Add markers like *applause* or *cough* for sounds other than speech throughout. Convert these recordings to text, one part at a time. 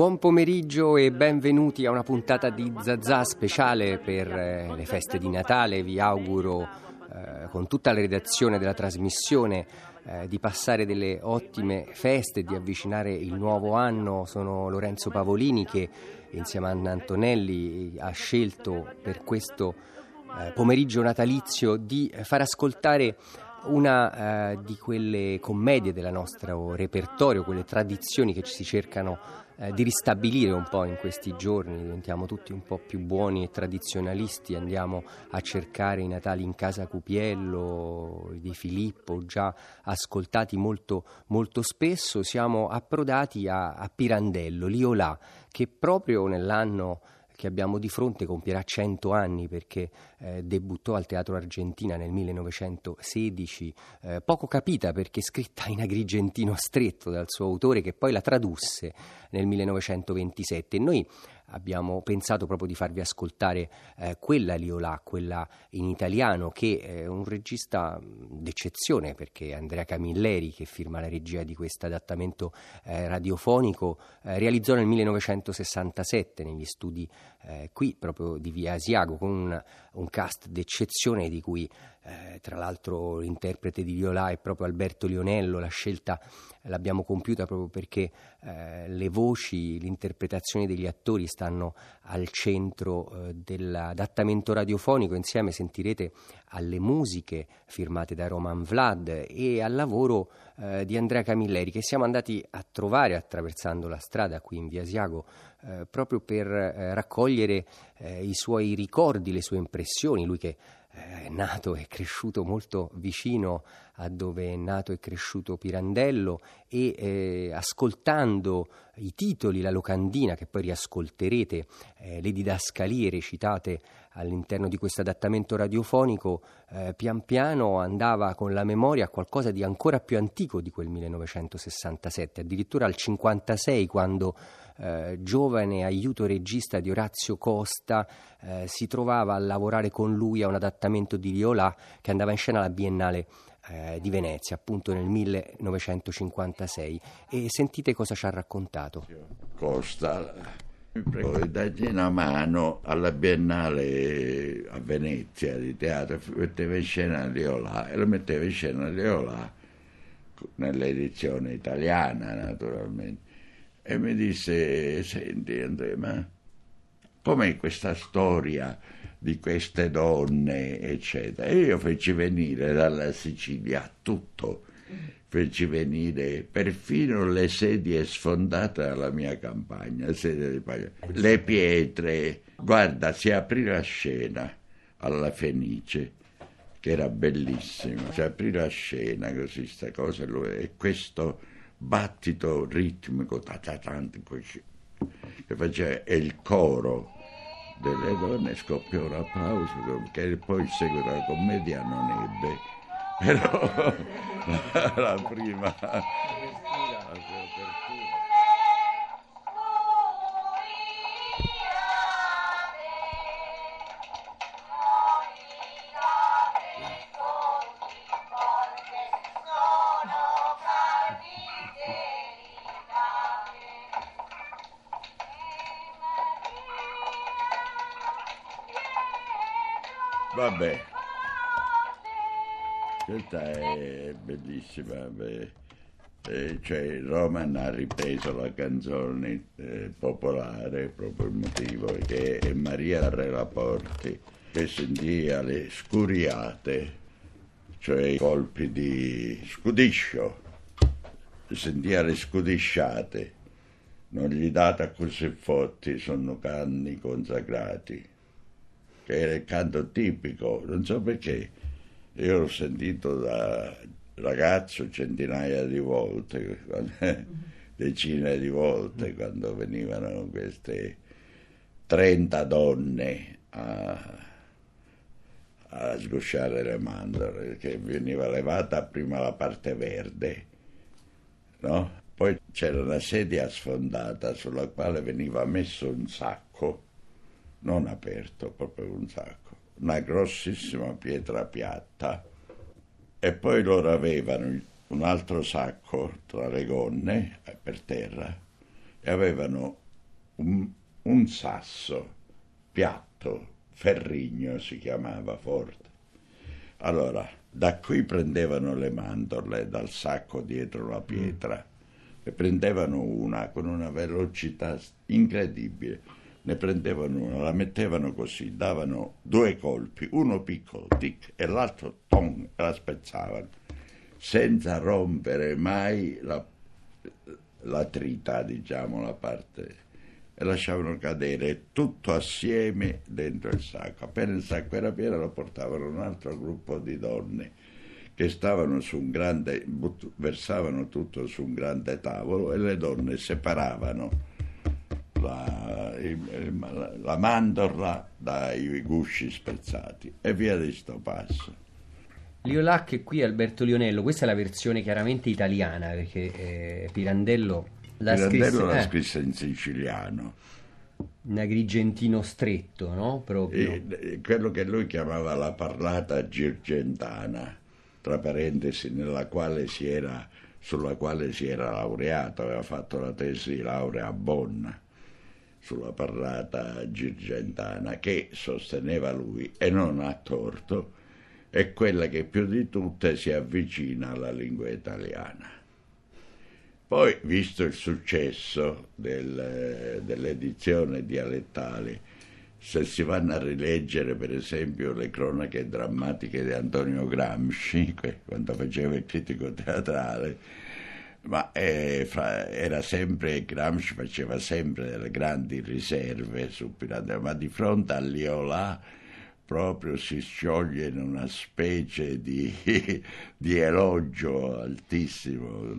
Buon pomeriggio e benvenuti a una puntata di Zazà speciale per eh, le feste di Natale. Vi auguro eh, con tutta la redazione della trasmissione eh, di passare delle ottime feste, di avvicinare il nuovo anno. Sono Lorenzo Pavolini che insieme a Anna Antonelli ha scelto per questo eh, pomeriggio natalizio di far ascoltare una eh, di quelle commedie del nostro repertorio, quelle tradizioni che ci si cercano eh, di ristabilire un po' in questi giorni, diventiamo tutti un po' più buoni e tradizionalisti, andiamo a cercare i Natali in casa Cupiello, di Filippo, già ascoltati molto, molto spesso, siamo approdati a, a Pirandello, Liolà, che proprio nell'anno che abbiamo di fronte compierà 100 anni perché eh, debuttò al Teatro Argentina nel 1916, eh, poco capita perché scritta in agrigentino stretto dal suo autore che poi la tradusse nel 1927 e noi abbiamo pensato proprio di farvi ascoltare eh, quella Liolà, quella in italiano, che è un regista d'eccezione perché Andrea Camilleri, che firma la regia di questo adattamento eh, radiofonico, eh, realizzò nel 1967 negli studi eh, qui proprio di Via Asiago con un, un cast d'eccezione di cui eh, tra l'altro l'interprete di Viola è proprio Alberto Lionello, la scelta l'abbiamo compiuta proprio perché eh, le voci, l'interpretazione degli attori stanno al centro eh, dell'adattamento radiofonico, insieme sentirete alle musiche firmate da Roman Vlad e al lavoro eh, di Andrea Camilleri che siamo andati a trovare attraversando la strada qui in Via Asiago eh, proprio per eh, raccogliere i suoi ricordi, le sue impressioni, lui che è nato e cresciuto molto vicino a dove è nato e cresciuto Pirandello e eh, ascoltando i titoli, la locandina che poi riascolterete, eh, le didascalie recitate all'interno di questo adattamento radiofonico, eh, pian piano andava con la memoria a qualcosa di ancora più antico di quel 1967, addirittura al 56 quando eh, giovane aiuto regista di Orazio Costa eh, si trovava a lavorare con lui a un adattamento di Viola che andava in scena alla Biennale eh, di Venezia, appunto nel 1956. E sentite cosa ci ha raccontato. Costa, poi dagli una mano alla Biennale a Venezia di teatro, metteva in scena Leolà e lo metteva in scena Leolà nell'edizione italiana naturalmente. E mi disse, senti Andrea, ma com'è questa storia? di queste donne, eccetera. E io feci venire dalla Sicilia tutto, feci venire perfino le sedie sfondate alla mia campagna, le pietre. Guarda, si aprì la scena alla Fenice, che era bellissima, si aprì la scena così, sta cosa, e questo battito ritmico, ta, che faceva, il coro delle donne scoppiò un applauso che poi il seguito della commedia non ebbe. Però *laughs* la prima Vabbè, questa è bellissima. Eh, cioè, Roman ha ripreso la canzone eh, popolare proprio il motivo che è Maria Relaporti che sentiva le scuriate, cioè i colpi di scudiscio, sentiva le scudisciate, non gli date così forti, sono canni consacrati che era il canto tipico, non so perché. Io l'ho sentito da ragazzo centinaia di volte, *laughs* decine di volte, quando venivano queste 30 donne a, a sgusciare le mandorle, che veniva levata prima la parte verde, no? Poi c'era una sedia sfondata sulla quale veniva messo un sacco non aperto, proprio un sacco, una grossissima pietra piatta e poi loro avevano un altro sacco tra le gonne eh, per terra e avevano un, un sasso piatto, ferrigno si chiamava forte. Allora, da qui prendevano le mandorle dal sacco dietro la pietra e prendevano una con una velocità incredibile. Ne prendevano una, la mettevano così, davano due colpi, uno piccolo, tic, e l'altro ton, e la spezzavano, senza rompere mai la, la trita, diciamo, la parte, e lasciavano cadere tutto assieme dentro il sacco. Appena il sacco era pieno lo portavano un altro gruppo di donne che stavano su un grande, versavano tutto su un grande tavolo e le donne separavano la, la, la mandorla dai gusci spezzati e via di sto passo. Liolac e qui Alberto Lionello, questa è la versione chiaramente italiana perché eh, Pirandello la Pirandello scrisse, l'ha eh, scrissa in siciliano. Un agrigentino stretto, no? Proprio. E, quello che lui chiamava la parlata girgentana tra parentesi, nella quale si era, sulla quale si era laureato, aveva fatto la tesi di laurea a Bonn sulla parlata girgentana, che sosteneva lui, e non a torto, è quella che più di tutte si avvicina alla lingua italiana. Poi, visto il successo del, dell'edizione dialettale, se si vanno a rileggere per esempio le cronache drammatiche di Antonio Gramsci, *laughs* quando faceva il critico teatrale, ma eh, fra, era sempre, Gramsci faceva sempre delle grandi riserve su Pirandello, ma di fronte a Liolà proprio si scioglie in una specie di, *laughs* di elogio altissimo,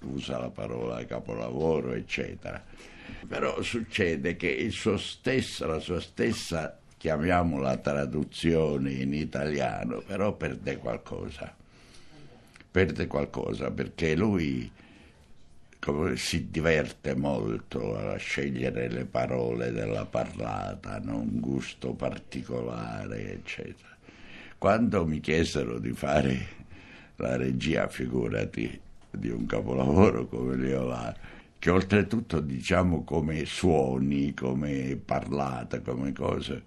usa la parola capolavoro, eccetera però succede che stesso, la sua stessa, chiamiamola traduzione in italiano, però perde qualcosa. Perde qualcosa perché lui si diverte molto a scegliere le parole della parlata, no? un gusto particolare, eccetera. Quando mi chiesero di fare la regia, figurati, di un capolavoro come Leolà, che oltretutto diciamo come suoni, come parlata, come cose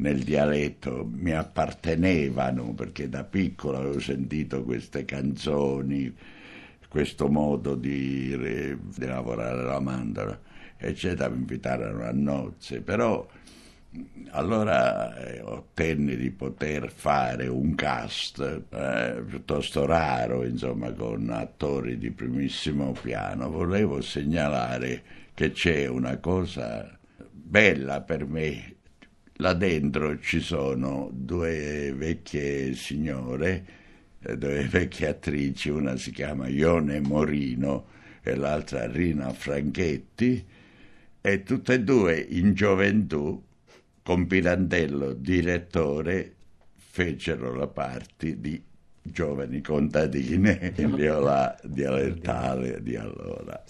nel dialetto mi appartenevano perché da piccolo avevo sentito queste canzoni, questo modo di, di lavorare la mandorla, eccetera, mi invitarono a nozze, però allora eh, ottenni di poter fare un cast eh, piuttosto raro, insomma, con attori di primissimo piano. Volevo segnalare che c'è una cosa bella per me. Là dentro ci sono due vecchie signore, eh, due *laughs* vecchie attrici, una si chiama Ione Morino e l'altra Rina Franchetti, e tutte e due in gioventù con Pirandello direttore fecero la parte di giovani contadine *laughs* in viola dialettale di allora.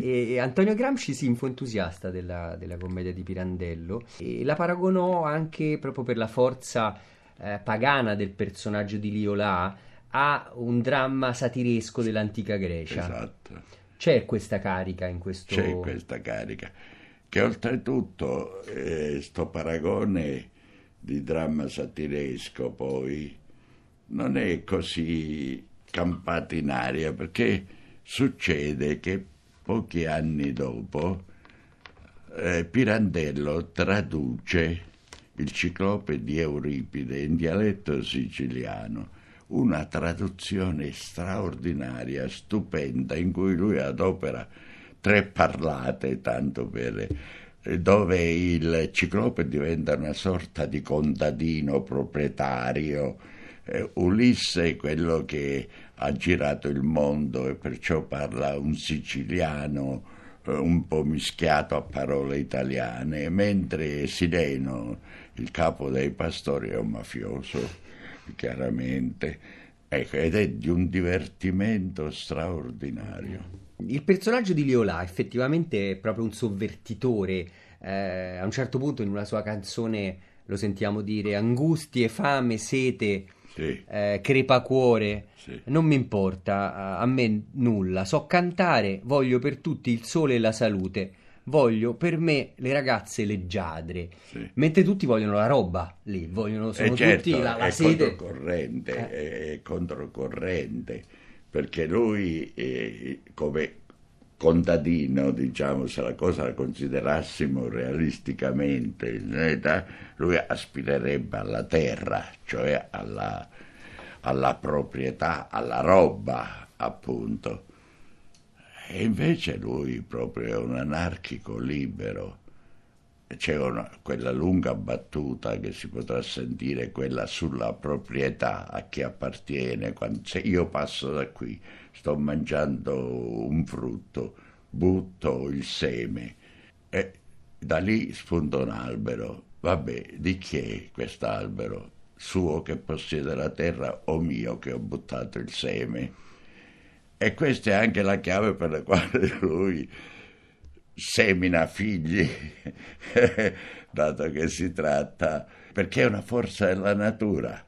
E Antonio Gramsci si fu entusiasta della, della, commedia di Pirandello e la paragonò anche proprio per la forza eh, pagana del personaggio di Liolà a un dramma satiresco dell'antica Grecia. Esatto. C'è questa carica in questo... C'è questa carica che oltretutto eh, sto paragone di dramma satiresco poi non è così campato in aria perché succede che pochi anni dopo eh, Pirandello traduce il ciclope di Euripide in dialetto siciliano, una traduzione straordinaria, stupenda, in cui lui adopera tre parlate, tanto per eh, dove il ciclope diventa una sorta di contadino proprietario. Eh, Ulisse è quello che ha girato il mondo e perciò parla un siciliano eh, un po' mischiato a parole italiane, mentre Sileno, il capo dei pastori, è un mafioso, chiaramente, ecco, ed è di un divertimento straordinario. Il personaggio di Liolà effettivamente è proprio un sovvertitore. Eh, a un certo punto in una sua canzone lo sentiamo dire angustie, fame, sete, sì. eh, crepacuore, sì. non mi importa, a me nulla, so cantare, voglio per tutti il sole e la salute, voglio per me le ragazze leggiadre, sì. mentre tutti vogliono la roba lì, vogliono, sono eh certo, tutti la, la è sede. Controcorrente, eh. È controcorrente, perché lui eh, come contadino, diciamo, se la cosa la considerassimo realisticamente, lui aspirerebbe alla terra, cioè alla, alla proprietà, alla roba, appunto. E invece lui proprio è un anarchico libero. C'è una, quella lunga battuta che si potrà sentire, quella sulla proprietà a chi appartiene. Quando, se io passo da qui, sto mangiando un frutto, butto il seme e da lì spunta un albero. Vabbè, di chi è quest'albero? Suo che possiede la terra o mio che ho buttato il seme? E questa è anche la chiave per la quale *laughs* lui semina figli, *laughs* dato che si tratta, perché è una forza della natura,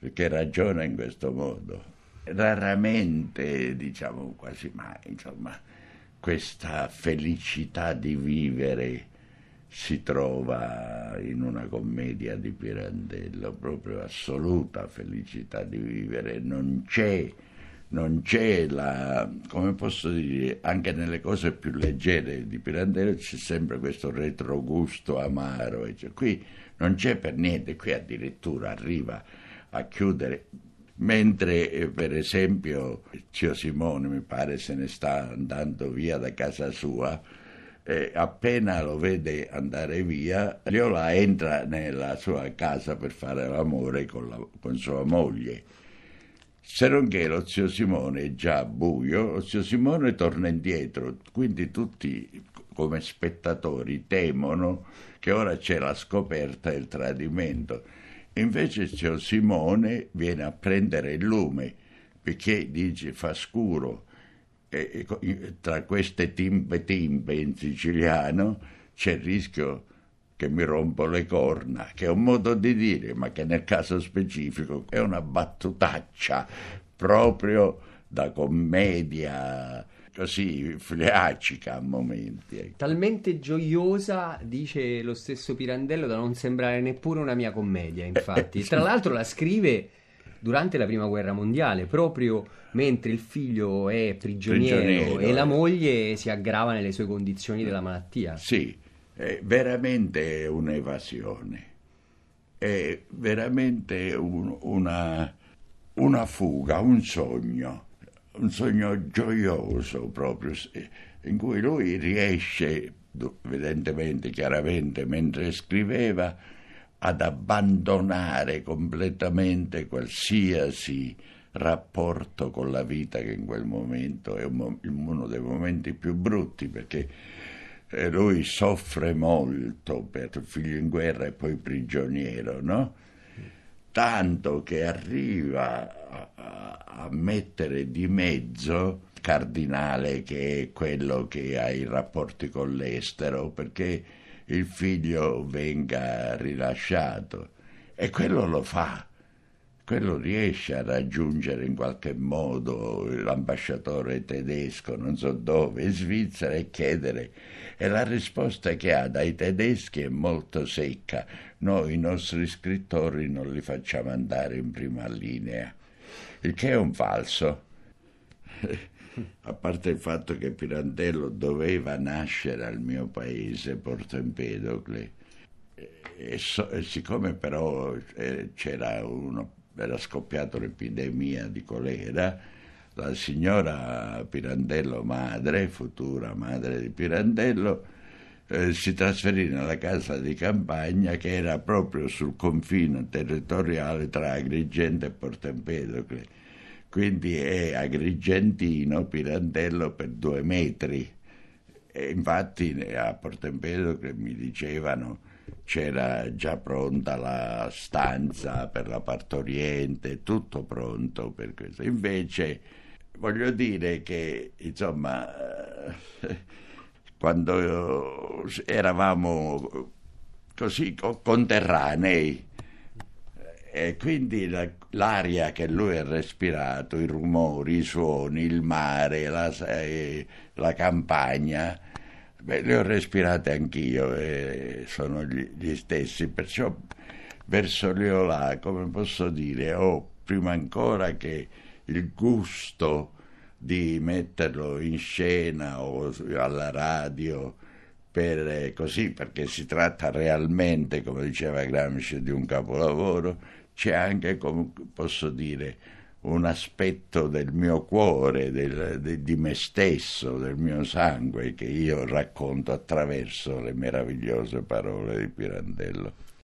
perché ragiona in questo modo raramente, diciamo quasi mai, insomma, questa felicità di vivere si trova in una commedia di Pirandello, proprio assoluta felicità di vivere, non c'è, non c'è la, come posso dire, anche nelle cose più leggere di Pirandello c'è sempre questo retrogusto amaro, cioè, qui non c'è per niente, qui addirittura arriva a chiudere mentre eh, per esempio zio Simone mi pare se ne sta andando via da casa sua eh, appena lo vede andare via Liola entra nella sua casa per fare l'amore con, la, con sua moglie. Se non che lo zio Simone è già buio lo zio Simone torna indietro. Quindi tutti come spettatori temono che ora c'è la scoperta e il tradimento Invece zio Simone viene a prendere il lume perché dice fa scuro. E, e tra queste timpe timpe in siciliano c'è il rischio che mi rompo le corna, che è un modo di dire, ma che nel caso specifico è una battutaccia proprio da commedia così fleacica a momenti. Ecco. Talmente gioiosa, dice lo stesso Pirandello, da non sembrare neppure una mia commedia, infatti. Tra l'altro la scrive durante la prima guerra mondiale, proprio mentre il figlio è prigioniero, prigioniero e la moglie si aggrava nelle sue condizioni della malattia. Sì, è veramente un'evasione, è veramente un, una, una fuga, un sogno un sogno gioioso proprio, in cui lui riesce, evidentemente, chiaramente, mentre scriveva, ad abbandonare completamente qualsiasi rapporto con la vita che in quel momento è uno dei momenti più brutti perché eh, lui soffre molto per il figlio in guerra e poi prigioniero, no? tanto che arriva a, mettere di mezzo cardinale che è quello che ha i rapporti con l'estero perché il figlio venga rilasciato e quello lo fa quello riesce a raggiungere in qualche modo l'ambasciatore tedesco, non so dove, in Svizzera e chiedere. E la risposta che ha dai tedeschi è molto secca. Noi i nostri scrittori non li facciamo andare in prima linea, il che è un falso. *laughs* a parte il fatto che Pirandello doveva nascere al mio paese, Porto Empedocle, e, so, e siccome però eh, c'era uno era scoppiata un'epidemia di colera, la signora Pirandello madre, futura madre di Pirandello, eh, si trasferì nella casa di campagna che era proprio sul confine territoriale tra Agrigento e Porto Empedocle. Quindi è agrigentino Pirandello per due metri. E infatti a Porto Empedocle mi dicevano c'era già pronta la stanza per la partoriente, tutto pronto per questo. Invece voglio dire che, insomma, quando eravamo così conterranei, e quindi la, l'aria che lui ha respirato, i rumori, i suoni, il mare, la, eh, la campagna, Beh, le ho respirate anch'io e sono gli, gli stessi, perciò verso Leolà, come posso dire, ho prima ancora che il gusto di metterlo in scena o alla radio per, così, perché si tratta realmente, come diceva Gramsci, di un capolavoro, c'è anche, come posso dire, un aspetto del mio cuore, del, de, di me stesso, del mio sangue che io racconto attraverso le meravigliose parole di Pirandello.